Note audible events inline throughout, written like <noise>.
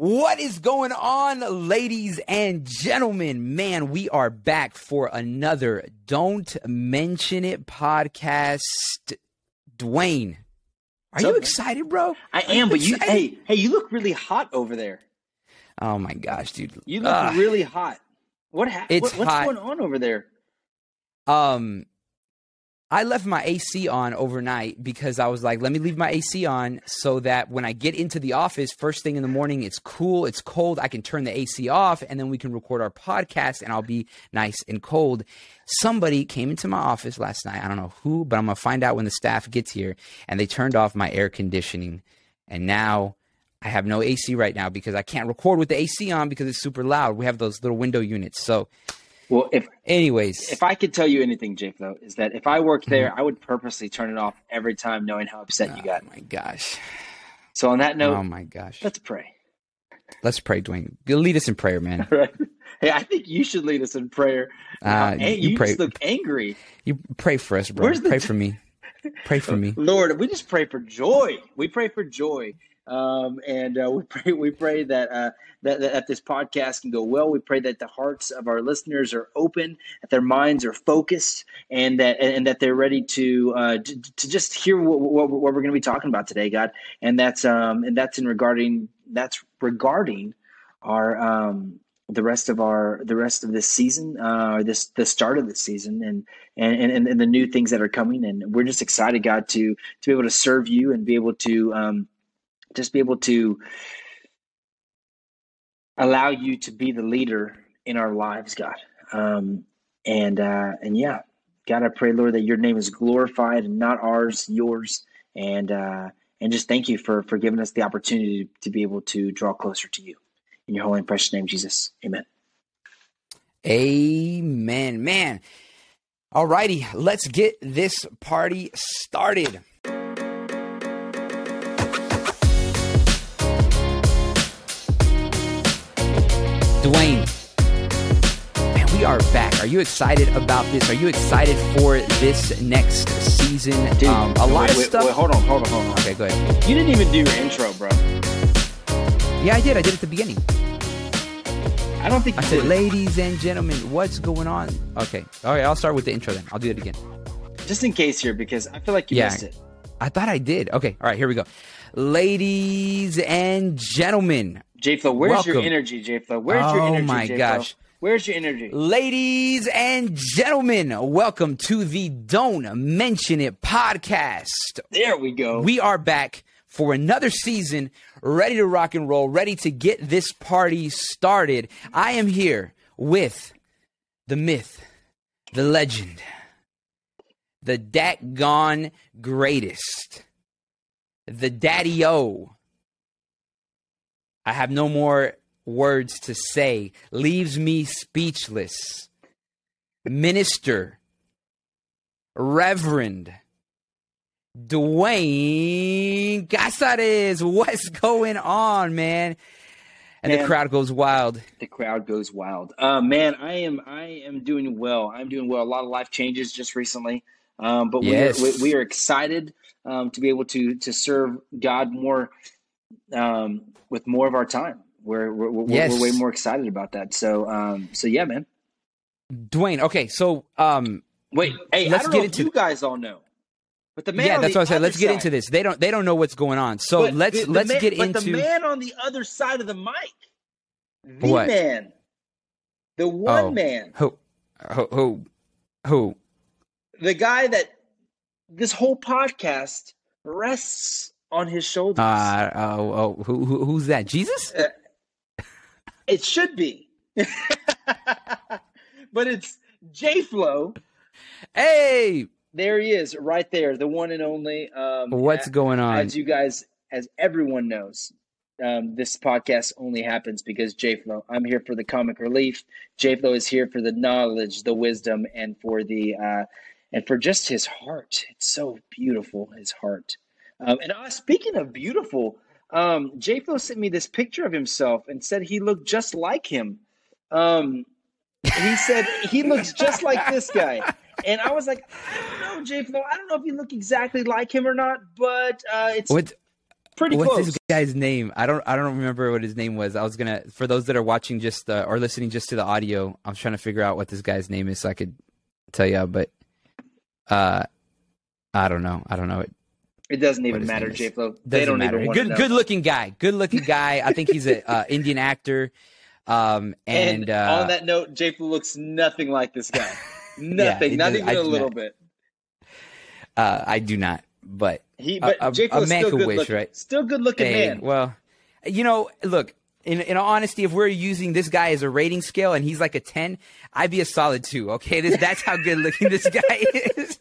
What is going on, ladies and gentlemen? Man, we are back for another Don't Mention It podcast. Dwayne, are you excited, bro? I am, but you hey, hey, you look really hot over there. Oh my gosh, dude. You look uh, really hot. What ha- what, what's hot. going on over there? Um I left my AC on overnight because I was like, let me leave my AC on so that when I get into the office first thing in the morning, it's cool, it's cold, I can turn the AC off and then we can record our podcast and I'll be nice and cold. Somebody came into my office last night. I don't know who, but I'm going to find out when the staff gets here and they turned off my air conditioning. And now I have no AC right now because I can't record with the AC on because it's super loud. We have those little window units. So well, if anyways, if I could tell you anything, Jake, though, is that if I worked there, mm-hmm. I would purposely turn it off every time, knowing how upset oh, you got. Oh my gosh! So on that note, oh my gosh, let's pray. Let's pray, Dwayne. You lead us in prayer, man. <laughs> right. Hey, I think you should lead us in prayer. Uh, you, you pray. look angry. You pray for us, bro. Where's pray for me. Pray for me, <laughs> Lord. We just pray for joy. We pray for joy um, and uh, <laughs> we pray we pray that, uh, that that this podcast can go well. We pray that the hearts of our listeners are open, that their minds are focused, and that and that they're ready to uh, to, to, just hear what, what, what we're going to be talking about today, God. And that's um, and that's in regarding that's regarding our um, the rest of our the rest of this season uh, or this the start of the season and, and and and the new things that are coming and we're just excited god to to be able to serve you and be able to um, just be able to allow you to be the leader in our lives, God. Um, and uh, and yeah, God, I pray, Lord, that your name is glorified and not ours, yours. And uh, and just thank you for for giving us the opportunity to, be able to draw closer to you. In your holy and precious name, Jesus. Amen. Amen. Man. Alrighty, let's get this party started. Man, we are back. Are you excited about this? Are you excited for this next season? Dude, um, a lot wait, of wait, stuff. Wait, hold on, hold on, hold on. Okay, go ahead. You didn't even do your intro, bro. Yeah, I did. I did at the beginning. I don't think I said, ladies and gentlemen, what's going on? Okay. All right, I'll start with the intro then. I'll do it again. Just in case here, because I feel like you yeah, missed it. I thought I did. Okay. All right, here we go. Ladies and gentlemen, J Flow, where's Welcome. your oh energy, J Flow? Where's oh your energy? Oh my J-Flo? gosh. Where's your energy? Ladies and gentlemen, welcome to the Don't Mention It podcast. There we go. We are back for another season, ready to rock and roll, ready to get this party started. I am here with the myth, the legend, the dat gone greatest, the daddy o I have no more words to say. Leaves me speechless. Minister, Reverend, Dwayne Casares, what's going on, man? And man, the crowd goes wild. The crowd goes wild. Uh, man, I am I am doing well. I'm doing well. A lot of life changes just recently, um, but yes. we, are, we, we, are excited um, to be able to to serve God more um, with more of our time. We're we're, we're, yes. we're way more excited about that. So um, so yeah, man. Dwayne, okay, so um, wait, hey, let's get into you guys all know. But the man yeah, that's what I said. Let's side, get into this. They don't they don't know what's going on. So but let's the, the let's man, get but into the man on the other side of the mic. The what? man. The one oh, man. Who who who who? The guy that this whole podcast rests on his shoulders. Uh, oh, oh who, who, who's that? Jesus? Uh, it should be. <laughs> but it's J Flow. Hey, there he is, right there, the one and only. Um, What's going on? As you guys, as everyone knows, um, this podcast only happens because J Flow. I'm here for the comic relief. J Flow is here for the knowledge, the wisdom, and for the uh, and for just his heart. It's so beautiful, his heart. Um, and uh, speaking of beautiful, um, J Flow sent me this picture of himself and said he looked just like him. Um, he said he looks just like this guy. And I was like, I don't know, J Flow. I don't know if you look exactly like him or not, but uh, it's what? pretty What's close. this guy's name? I don't I don't remember what his name was. I was gonna for those that are watching just uh, or listening just to the audio. I was trying to figure out what this guy's name is so I could tell you. But uh, I don't know. I don't know. It It doesn't even matter. J Flo. They don't matter. even Good good looking guy. Good looking guy. I think he's a uh, <laughs> Indian actor. Um and, And, uh, on that note, J Flo looks nothing like this guy. <laughs> Nothing, he not does- even a little not. bit. uh, I do not. But He, A- but a- J man still good wish, looking. right? Still good looking Hey, man. well, you know, look. In, in all honesty, if we're using this guy as a rating scale and he's like a ten, I'd be a solid two. Okay, this, that's how good looking this guy <laughs> is.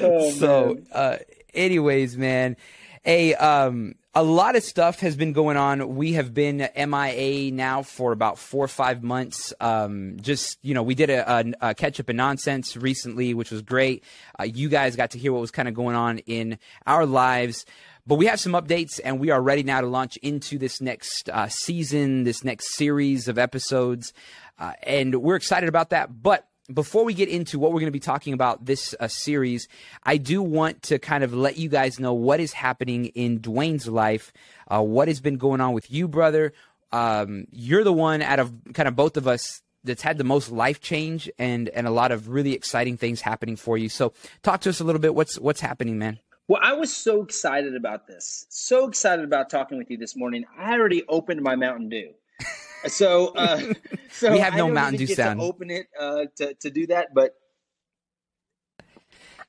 Oh, so, man. uh, anyways, man, a um, a lot of stuff has been going on. We have been MIA now for about four or five months. Um, just you know, we did a, a, a catch up and nonsense recently, which was great. Uh, you guys got to hear what was kind of going on in our lives. But we have some updates, and we are ready now to launch into this next uh, season, this next series of episodes, uh, and we're excited about that. But before we get into what we're going to be talking about this uh, series, I do want to kind of let you guys know what is happening in Dwayne's life, uh, what has been going on with you, brother. Um, you're the one out of kind of both of us that's had the most life change and and a lot of really exciting things happening for you. So, talk to us a little bit. What's what's happening, man? Well, I was so excited about this. So excited about talking with you this morning. I already opened my Mountain Dew. <laughs> So, uh, <laughs> so We have no Mountain Dew sound. To open it uh, to to do that, but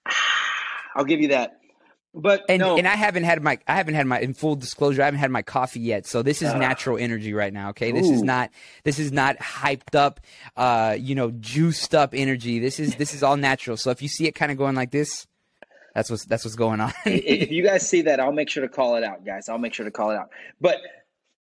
<sighs> I'll give you that. But And no, and I haven't had my I haven't had my in full disclosure I haven't had my coffee yet. So this is Ah. natural energy right now. Okay, this is not this is not hyped up, uh, you know, juiced up energy. This is this is all natural. So if you see it kind of going like this, that's what's that's what's going on. if you guys <laughs> see that, I'll make sure to call it out, guys. I'll make sure to call it out. But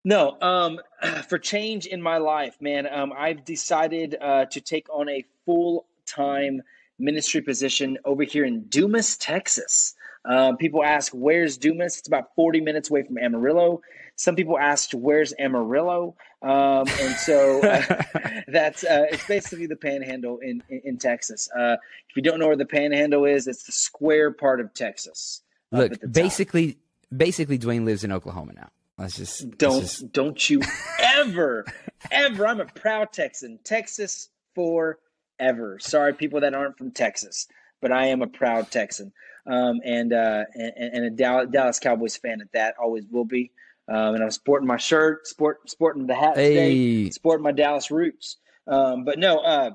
no, um, <clears throat> for change in my life, man, um, I've decided uh, to take on a full time ministry position over here in Dumas, Texas. Um, people ask, "Where's Dumas?" It's about forty minutes away from Amarillo. Some people asked, "Where's Amarillo?" Um, and so uh, <laughs> <laughs> that's uh, it's basically the Panhandle in in, in Texas. Uh, if you don't know where the Panhandle is, it's the square part of Texas. Look, at the top. basically basically Dwayne lives in Oklahoma now. Let's just let's don't just- <laughs> don't you ever ever. I'm a proud texan. Texas forever. Sorry people that aren't from texas but i am a proud texan. Um, and, uh, and and a Dallas, Cowboys fan at that always will be. Um, and I'm sporting my shirt sport sporting the hat today sporting my Dallas roots. Um, but no uh,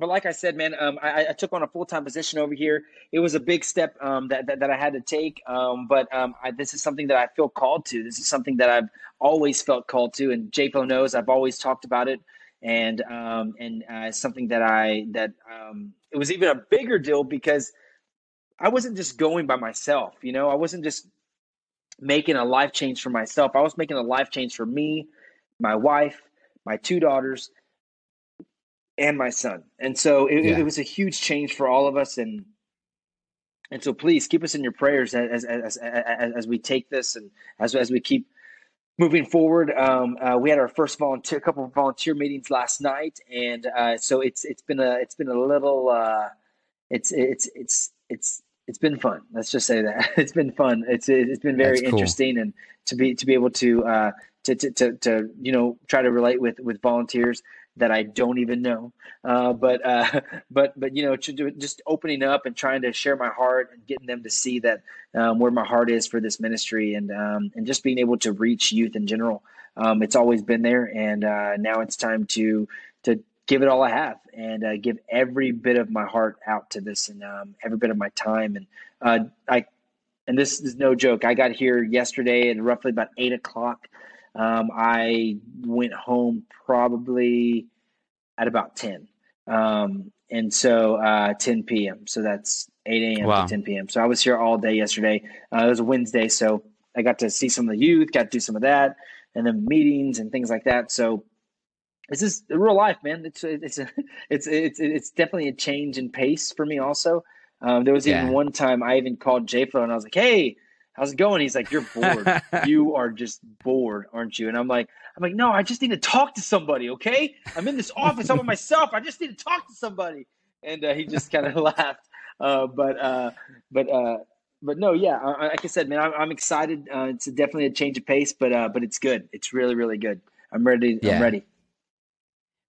but like I said, man, um, I, I took on a full time position over here. It was a big step um, that, that that I had to take, um, but um, I, this is something that I feel called to. This is something that I've always felt called to, and JPO knows I've always talked about it, and um, and uh, something that I that um, it was even a bigger deal because I wasn't just going by myself. You know, I wasn't just making a life change for myself. I was making a life change for me, my wife, my two daughters, and my son. And so it, Yeah. it was a huge change for all of us. And and so please keep us in your prayers as as as, as, as we take this and as as we keep moving forward. Um, uh, we had our first volunteer, couple of volunteer meetings last night, and uh, so it's it's been a it's been a little uh, it's it's it's it's it's been fun. Let's just say that <laughs> it's been fun. It's it's been very cool. interesting, and to be to be able to uh, to, to to to you know try to relate with with volunteers that I don't even know. Uh, but uh, <laughs> but but you know just opening up and trying to share my heart and getting them to see that um, where my heart is for this ministry and um, and just being able to reach youth in general. Um, it's always been there, and uh, now it's time to to give it all I have and uh, give every bit of my heart out to this and um, every bit of my time. And uh, I and this is no joke. I got here yesterday at roughly about eight o'clock. Um, I went home probably at about 10. Um, and so uh, 10 p.m. So that's 8 a.m. Wow. to 10 p.m. So I was here all day yesterday. Uh, it was a Wednesday. So I got to see some of the youth, got to do some of that, and then meetings and things like that. So this is real life, man. It's it's a, <laughs> it's it's it's definitely a change in pace for me. Also, um, there was even Yeah. one time I even called JFO and I was like, "Hey, how's it going?" He's like, "You're bored. <laughs> you are just bored, aren't you?" And I'm like, "I'm like, no, I just need to talk to somebody. Okay, I'm in this office all by myself. I just need to talk to somebody." And uh, he just kind of <laughs> laughed. Uh, but uh, but uh, but no, yeah, like I said, man, I'm, I'm excited. Uh, it's definitely a change of pace, but uh, but it's good. It's really really good. I'm ready. Yeah. I'm ready.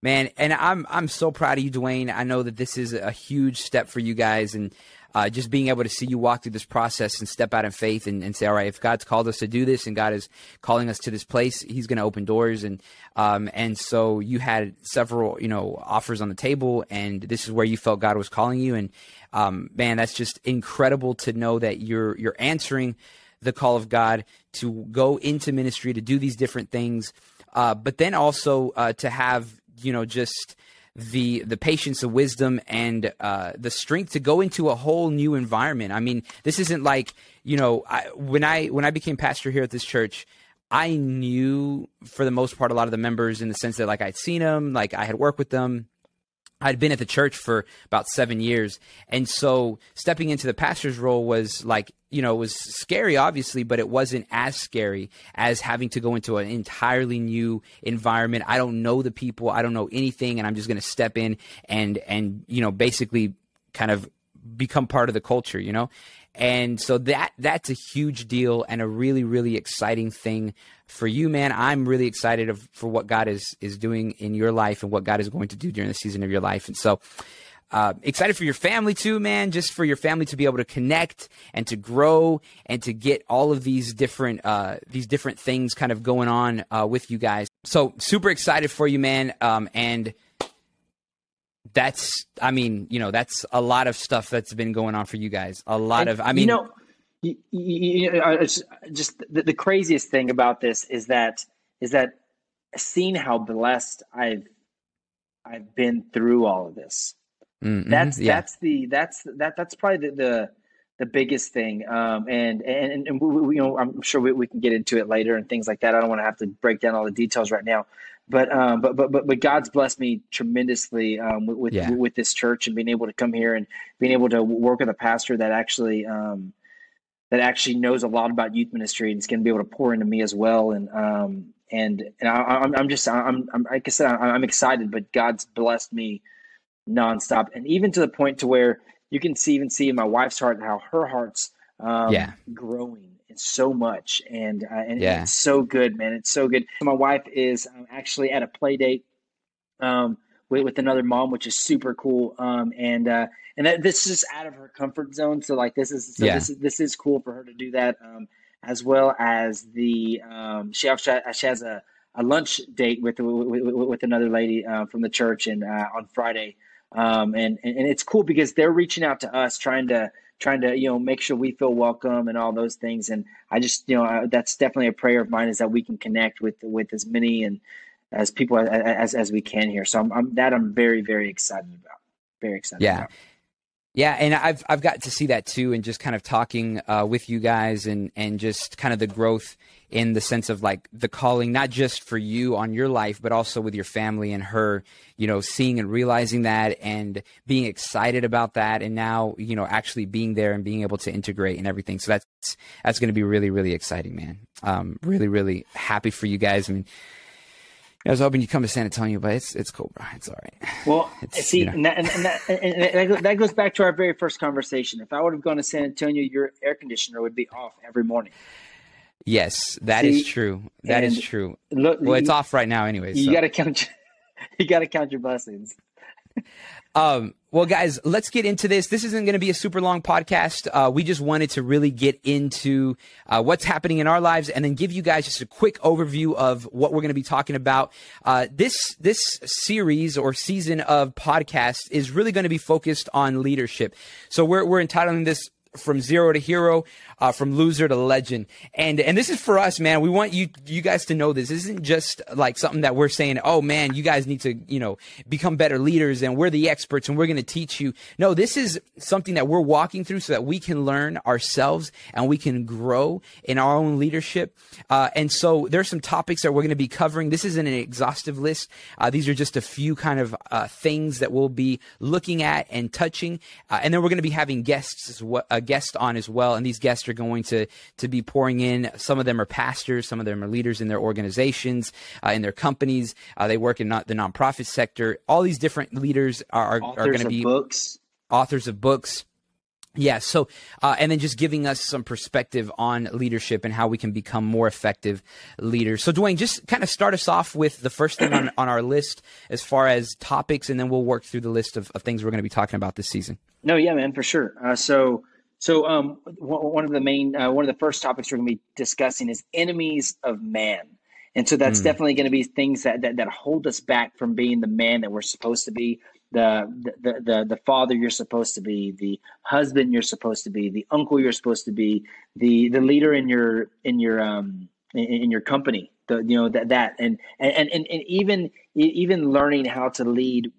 Man, and I'm I'm so proud of you, Dwayne. I know that this is a huge step for you guys, and uh, just being able to see you walk through this process and step out in faith and, and, say, all right, if God's called us to do this and God is calling us to this place, He's going to open doors. And um, and so you had several, you know, offers on the table, and this is where you felt God was calling you. And um, man, that's just incredible to know that you're you're answering the call of God to go into ministry to do these different things, uh, but then also uh, to have you know just the the patience, the wisdom, and uh, the strength to go into a whole new environment. I mean, this isn't like you know I, when I when I became pastor here at this church. I knew for the most part a lot of the members in the sense that like I'd seen them, like I had worked with them, I'd been at the church for about seven years. And so stepping into the pastor's role was like, you know, it was scary, obviously, but it wasn't as scary as having to go into an entirely new environment. I don't know the people, I don't know anything, and I'm just going to step in and, and, you know, basically kind of become part of the culture, you know? And so that that's a huge deal and a really really exciting thing for you, man. I'm really excited of, for what God is is doing in your life and what God is going to do during the season of your life. And so uh, excited for your family too, man. Just for your family to be able to connect and to grow and to get all of these different uh, these different things kind of going on uh, with you guys. So super excited for you, man. Um, and that's i mean you know that's a lot of stuff that's been going on for you guys. A lot and, of i mean you know you, you, just, just the, the, craziest thing about this is that is that seeing how blessed i've i've been through all of this. Mm-hmm, that's yeah. that's the that's that that's probably the, the the biggest thing. Um, and and and we, we, you know i'm sure we, we can get into it later and things like that. I don't want to have to break down all the details right now but um, but but but but God's blessed me tremendously um, with with, yeah. with, this church and being able to come here and being able to work with a pastor that actually um, that actually knows a lot about youth ministry and is going to be able to pour into me as well. And um, and and I, am I'm just I'm, I'm like I said I'm excited, but God's blessed me nonstop, and even to the point to where you can see even see in my wife's heart how her heart's um, yeah. growing so much, and uh, and yeah. it's so good, man. It's so good. My wife is um, actually at a play date um, with, with another mom, which is super cool. Um, and uh, and that, this is out of her comfort zone. So like this is so yeah. this is this is cool for her to do that, um, as well as the um, she actually she has a, a lunch date with with, with another lady uh, from the church and uh, on Friday. Um, and, and, and it's cool because they're reaching out to us, trying to trying to you know make sure we feel welcome and all those things. And i just you know that's definitely a prayer of mine is that we can connect with with as many and as people as as we can here. So i'm, I'm that i'm very very excited about very excited yeah. about. Yeah, and I've I've got to see that too, and just kind of talking uh, with you guys, and and just kind of the growth in the sense of like the calling, not just for you on your life, but also with your family and her, you know, seeing and realizing that and being excited about that, and now you know actually being there and being able to integrate and everything. So that's that's going to be really really exciting, man. Um, really really happy for you guys. I mean I was hoping you'd come to San Antonio, but it's it's cool, bro. It's all right. Well, it's, see, you know. and, that, and, that, and that goes back to our very first conversation. If I would have gone to San Antonio, your air conditioner would be off every morning. Yes, that see, is true. That is true. Look, well, it's you, off right now, anyways. You so. got to count. <laughs> You got to count your blessings. <laughs> Um, well, guys, let's get into this. This isn't going to be a super long podcast. Uh, we just wanted to really get into uh, what's happening in our lives, and then give you guys just a quick overview of what we're going to be talking about. Uh, this this series or season of podcast is really going to be focused on leadership. So we're we're entitling this from zero to hero, uh, from loser to legend. And and this is for us, man. We want you you guys to know this. This isn't just like something that we're saying, oh man, you guys need to, you know, become better leaders and we're the experts and we're gonna teach you. No, this is something that we're walking through so that we can learn ourselves and we can grow in our own leadership. Uh, and so there's some topics that we're gonna be covering. This isn't an exhaustive list. Uh, these are just a few kind of uh, things that we'll be looking at and touching. Uh, and then we're gonna be having guests uh, guest on as well, and these guests are going to to be pouring in. Some of them are pastors, some of them are leaders in their organizations, uh, in their companies. Uh, they work in not the nonprofit sector. All these different leaders are are, are going to be books, authors of books. Yeah. So, uh, and then just giving us some perspective on leadership and how we can become more effective leaders. So, Dwayne, just kind of start us off with the first thing on, on our list as far as topics, and then we'll work through the list of, of things we're going to be talking about this season. No, yeah, man, for sure. Uh, so, so um, one of the main, uh, one of the first topics we're going to be discussing is enemies of man. And so that's mm. definitely going to be things that, that, that hold us back from being the man that we're supposed to be, the, the the the father you're supposed to be, the husband you're supposed to be, the uncle you're supposed to be, the the leader in your in your um in, in your company. The you know that that and and and and even even learning how to lead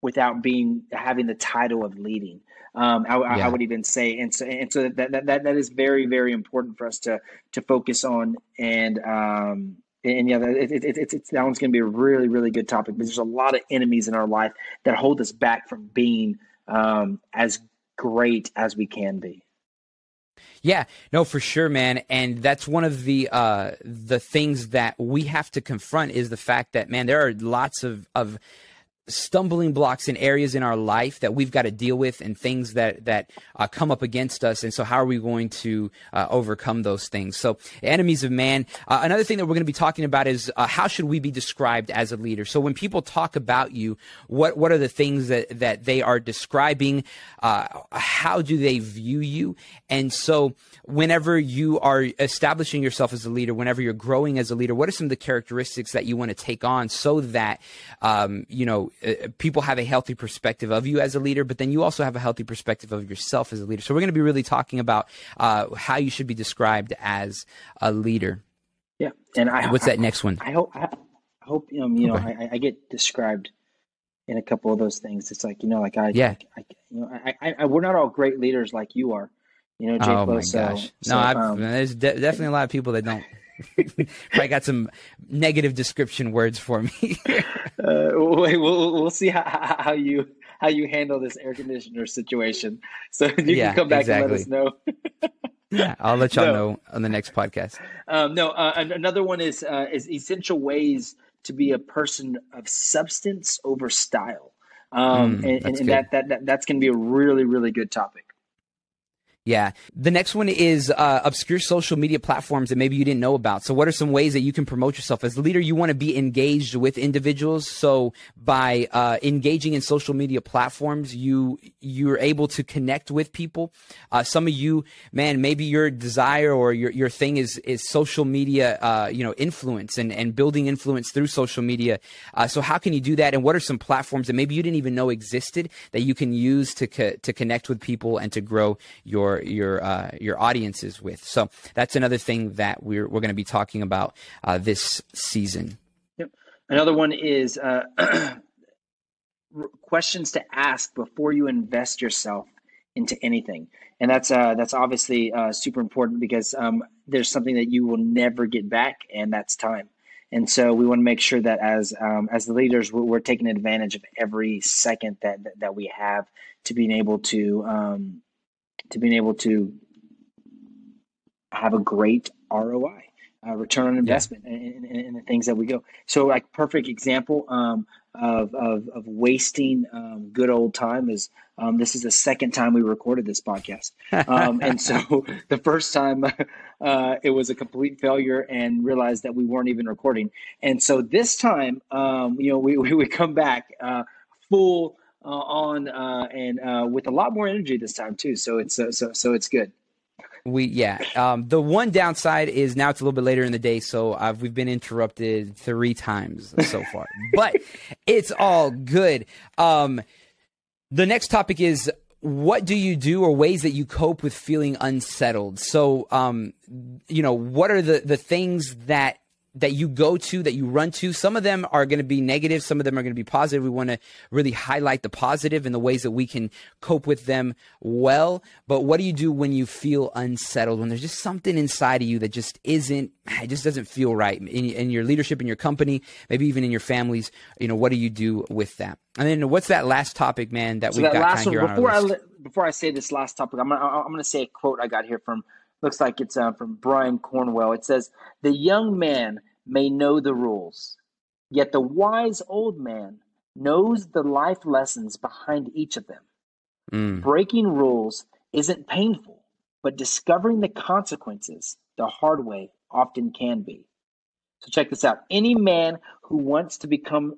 without being having the title of leading. Um, I, yeah. I, would even say, and so, and so that, that, that, that is very, very important for us to, to focus on. And, um, and yeah, it, it, it, it's, that one's going to be a really, really good topic. But there's a lot of enemies in our life that hold us back from being um, as great as we can be. Yeah, no, for sure, man. And that's one of the uh, the things that we have to confront is the fact that man, there are lots of of stumbling blocks in areas in our life that we've got to deal with and things that that uh, come up against us. And so how are we going to uh, overcome those things? So enemies of man uh, another thing that we're going to be talking about is uh, how should we be described as a leader? So when people talk about you what what are the things that that they are describing? Uh, how do they view you? And so whenever you are establishing yourself as a leader whenever you're growing as a leader what are some of the characteristics that you want to take on so that um, you know uh, people have a healthy perspective of you as a leader, but then you also have a healthy perspective of yourself as a leader. So we're going to be really talking about uh, how you should be described as a leader. Yeah, and I what's that next one? I hope I hope um, you know okay. I, I, get described in a couple of those things. It's like you know, like I yeah, I, I you know, I, I, we're not all great leaders like you are. You know, Jake oh my gosh, so, no, um, there's de- definitely a lot of people that don't <laughs> Probably got some negative description words for me. <laughs> uh, wait, we'll, we'll see how, how you how you handle this air conditioner situation. So you yeah, can come back exactly. and let us know. yeah, I'll let y'all no. know on the next podcast. Um, no, uh, another one is uh, is essential ways to be a person of substance over style. Um, mm, and, and, and that, that, that that's going to be a really really good topic. Yeah. The next one is uh, obscure social media platforms that maybe you didn't know about. So, what are some ways that you can promote yourself as a leader? You want to be engaged with individuals. So, by uh, engaging in social media platforms, you you're able to connect with people. Uh, some of you, man, maybe your desire or your, your thing is is social media, uh, you know, influence and and building influence through social media. Uh, so, how can you do that? And what are some platforms that maybe you didn't even know existed that you can use to co- to connect with people and to grow your your uh, your audiences with. So that's another thing that we're we're going to be talking about uh, this season. Yep. Another one is uh, <clears throat> questions to ask before you invest yourself into anything, and that's uh, that's obviously uh, super important because um, there's something that you will never get back, and that's time. And so we want to make sure that as um, as the leaders, we're, we're, taking advantage of every second that that, that we have to being able to um, to being able to have a great ROI, uh, return on investment, yeah. in, in, in, the things that we go. So, like perfect example um, of, of, of wasting um, good old time is um, this is the second time we recorded this podcast, um, and so <laughs> the first time uh, it was a complete failure and realized that we weren't even recording, and so this time, um, you know, we <laughs> we, we come back uh, full uh, on uh, and uh, with a lot more energy this time too. So it's so so it's good. We yeah. Um, the one downside is now it's a little bit later in the day, so I've, we've been interrupted three times so far, <laughs> but it's all good. Um, the next topic is what do you do or ways that you cope with feeling unsettled so um, you know what are the the things that that you go to, that you run to. Some of them are going to be negative, some of them are going to be positive. We want to really highlight the positive and the ways that we can cope with them well. But what do you do when you feel unsettled, when there's just something inside of you that just isn't, it just doesn't feel right in, in your leadership, in your company, maybe even in your families? You know, what do you do with that? And then what's that last topic, man, that so we've that got kind of here before on our list? I, before I say this last topic, I'm I'm gonna say a quote I got here from looks like it's uh, from Brian Cornwell. It says, The young man may know the rules, yet the wise old man knows the life lessons behind each of them. Mm. Breaking rules isn't painful, but discovering the consequences the hard way often can be. So check this out. Any man who wants to become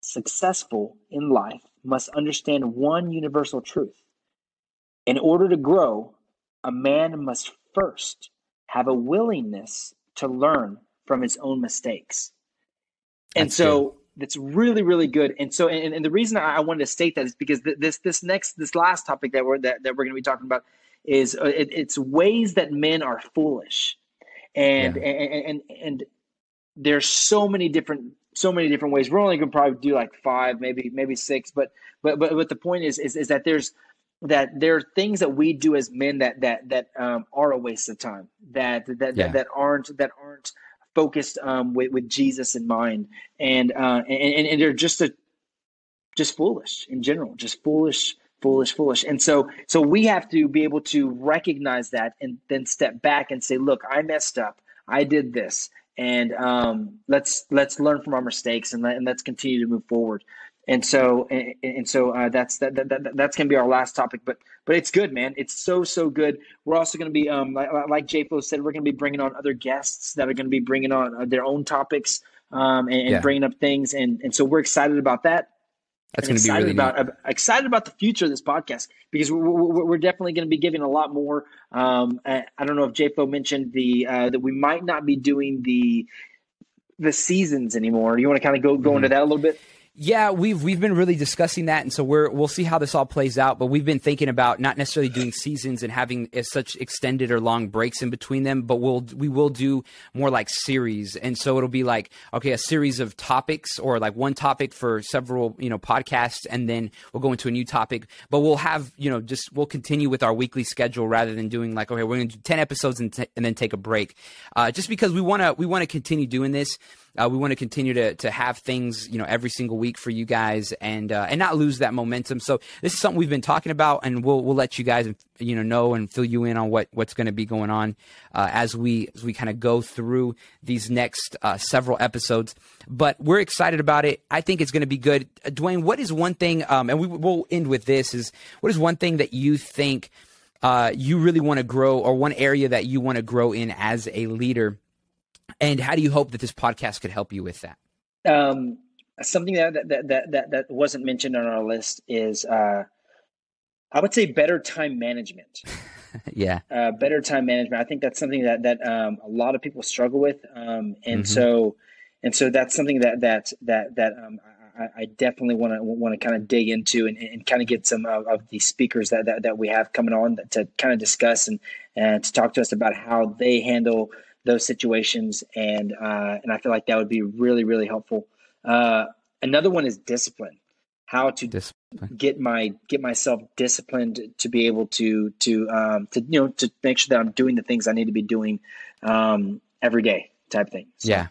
successful in life must understand one universal truth. In order to grow, a man must first have a willingness to learn from his own mistakes. And That's so good. that's really, really good. And so, and, and the reason I wanted to state that is because this, this next, this last topic that we're, that, that we're going to be talking about is uh, it, it's ways that men are foolish. And, yeah. and, and, and there's so many different so many different ways. We're only going to probably do like five, maybe maybe six, but but but but the point is is, is that there's that there are things that we do as men that that that um, are a waste of time that that, yeah. that that aren't that aren't focused um, with with Jesus in mind, and uh, and and they're just a just foolish in general, just foolish foolish foolish and so so we have to be able to recognize that and then step back and say look i messed up i did this and um, let's let's learn from our mistakes and, let, and let's continue to move forward. And so and, and so uh, that's that, that, that that's gonna be our last topic, but but it's good, man. It's so so good. We're also gonna be um like, like JFlo said, we're gonna be bringing on other guests that are gonna be bringing on uh, their own topics um and, and yeah. bringing up things, and and so we're excited about that. That's going to be really about uh, excited about the future of this podcast because we're, we're, we're definitely going to be giving a lot more. Um, I, I, don't know if JFlo mentioned the uh, that we might not be doing the the seasons anymore. You want to kind of go go mm-hmm. into that a little bit? Yeah, we've we've been really discussing that, and so we're we'll see how this all plays out. But we've been thinking about not necessarily doing seasons and having such extended or long breaks in between them, but we'll we will do more like series, and so it'll be like okay, a series of topics or like one topic for several you know podcasts, and then we'll go into a new topic. But we'll have you know just we'll continue with our weekly schedule rather than doing like okay, we're going to do ten episodes and, t- and then take a break, uh, just because we want to we want to continue doing this. Uh, we want to continue to to have things you know every single week for you guys and uh, and not lose that momentum. So this is something we've been talking about, and we'll we'll let you guys you know know and fill you in on what what's going to be going on uh, as we as we kind of go through these next uh, several episodes. But we're excited about it. I think it's going to be good. Uh, Dwayne, what is one thing? Um, and we will end with this: is what is one thing that you think? Uh, you really want to grow, or one area that you want to grow in as a leader, and how do you hope that this podcast could help you with that? Um, something that, that that that that wasn't mentioned on our list is uh, I would say better time management. <laughs> yeah, uh, better time management. I think that's something that that um, a lot of people struggle with, um, and mm-hmm. so and so that's something that that that that um, I, I, definitely want to want to kind of dig into and, and kind of get some of, of the speakers that, that that we have coming on to kind of discuss and and to talk to us about how they handle those situations, and uh, and I feel like that would be really really helpful. Uh, another one is discipline. How to discipline. get my get myself disciplined to be able to to um, to you know to make sure that I'm doing the things I need to be doing um, every day type thing. So. Yeah.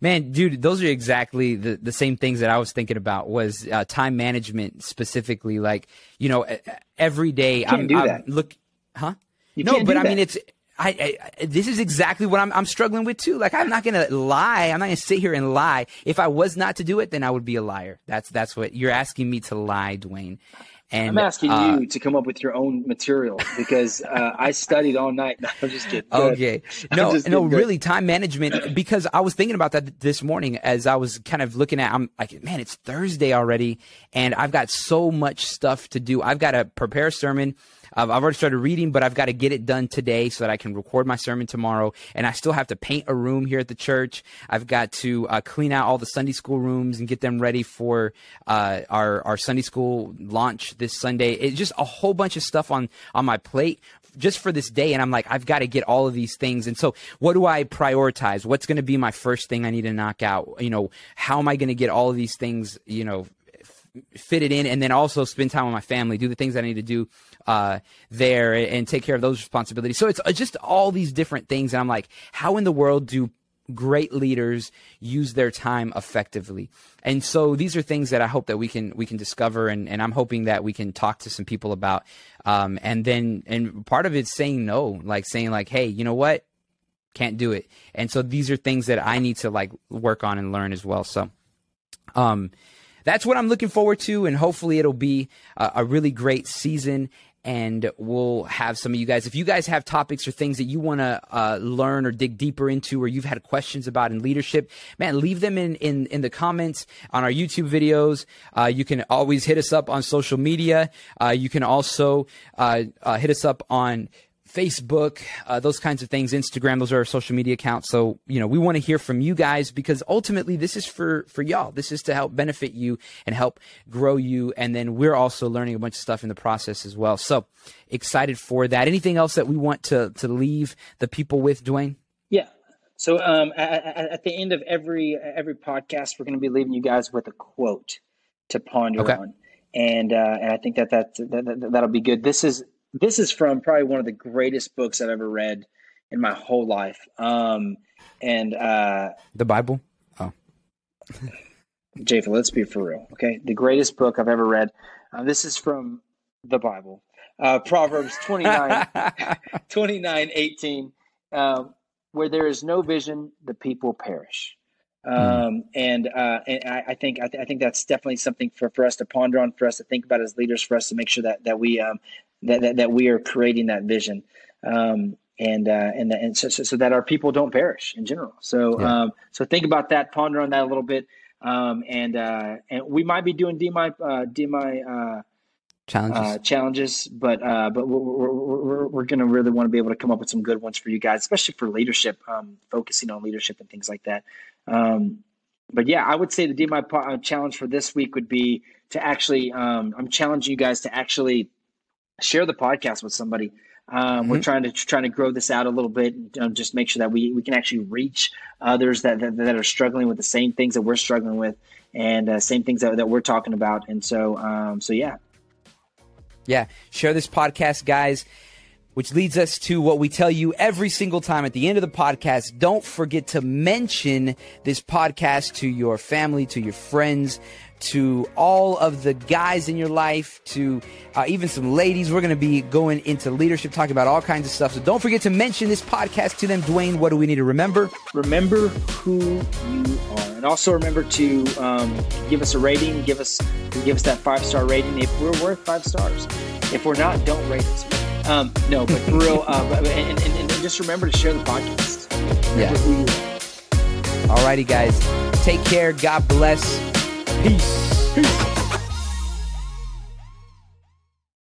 Man, dude, those are exactly the, the same things that I was thinking about was uh, time management specifically. Like, you know, every day I'm, I'm look, huh? You no, but I mean, it's I, I, this is exactly what I'm, I'm struggling with too. Like I'm not gonna lie. I'm not gonna sit here and lie. If I was not to do it, then I would be a liar. That's that's what you're asking me to lie, Dwayne. And I'm asking uh, you to come up with your own material because uh, I studied all night. <laughs> No, I'm just kidding. Okay, <laughs> no, no, really, time management. Because I was thinking about that this morning as I was kind of looking at. I'm like, man, it's Thursday already, and I've got so much stuff to do. I've got to prepare a sermon. I've already started reading, but I've got to get it done today so that I can record my sermon tomorrow. And I still have to paint a room here at the church. I've got to uh, clean out all the Sunday school rooms and get them ready for uh, our our Sunday school launch this Sunday. It's just a whole bunch of stuff on on my plate just for this day and i'm like i've got to get all of these things and so what do i prioritize what's going to be my first thing i need to knock out you know how am i going to get all of these things you know fit it in and then also spend time with my family do the things i need to do uh, there and take care of those responsibilities. So it's uh, just all these different things. And i'm like how in the world do great leaders use their time effectively? And so these are things that i hope that we can we can discover. And, and i'm hoping that we can talk to some people about um, and then and part of it's saying no like saying like hey you know what? Can't do it. And so these are things that i need to like work on and learn as well. So um that's what I'm looking forward to, and hopefully it'll be a, a really great season. And we'll have some of you guys. If you guys have topics or things that you want to uh, learn or dig deeper into, or you've had questions about in leadership, man, leave them in in, in the comments on our YouTube videos. Uh, you can always hit us up on social media. Uh, you can also uh, uh, hit us up on Facebook, uh, those kinds of things, Instagram, those are our social media accounts. So, you know, we want to hear from you guys because ultimately this is for, for y'all. This is to help benefit you and help grow you. And then we're also learning a bunch of stuff in the process as well. So excited for that. Anything else that we want to, to leave the people with, Dwayne? Yeah. So um, at, at, the end of every every podcast, we're going to be leaving you guys with a quote to ponder okay. on, and uh, and I think that that, that that that'll be good. This is this is from probably one of the greatest books I've ever read in my whole life. Um, and uh, the Bible. Oh, Japheth, let's be for real, okay? The greatest book I've ever read. Uh, this is from the Bible, uh, Proverbs <laughs> 29, <laughs> 29 18. Um, where there is no vision, the people perish. Hmm. Um, and uh, and I, I think I, th- I, think that's definitely something for, for us to ponder on, for us to think about as leaders, for us to make sure that that we um, that, that, that we are creating that vision. Um, and uh, and and so, so, so, that our people don't perish in general. So yeah. um, so think about that, ponder on that a little bit, um, and uh, and we might be doing DMI uh, DMI uh, challenges uh, challenges, but uh, but we're we're, we're, we're going to really want to be able to come up with some good ones for you guys, especially for leadership, um, focusing on leadership and things like that. Um, but yeah, I would say the DMI challenge for this week would be to actually. Um, I'm challenging you guys to actually share the podcast with somebody. Um, mm-hmm. We're trying to trying to grow this out a little bit, and um, just make sure that we, we can actually reach others that, that, that are struggling with the same things that we're struggling with, and uh, same things that, that we're talking about. And so, um, so yeah, yeah, share this podcast, guys. Which leads us to what we tell you every single time at the end of the podcast. Don't forget to mention this podcast to your family, to your friends, to all of the guys in your life, to uh, even some ladies. We're going to be going into leadership, talking about all kinds of stuff. So don't forget to mention this podcast to them. Dwayne, what do we need to remember? Remember who you are, and also remember to um, give us a rating. Give us give us that five star rating if we're worth five stars. If we're not, don't rate us. Um, no, but for real, uh, and, and, and, just remember to share the podcast. Remember yeah. Alrighty, guys. Take care. God bless. Peace. Peace.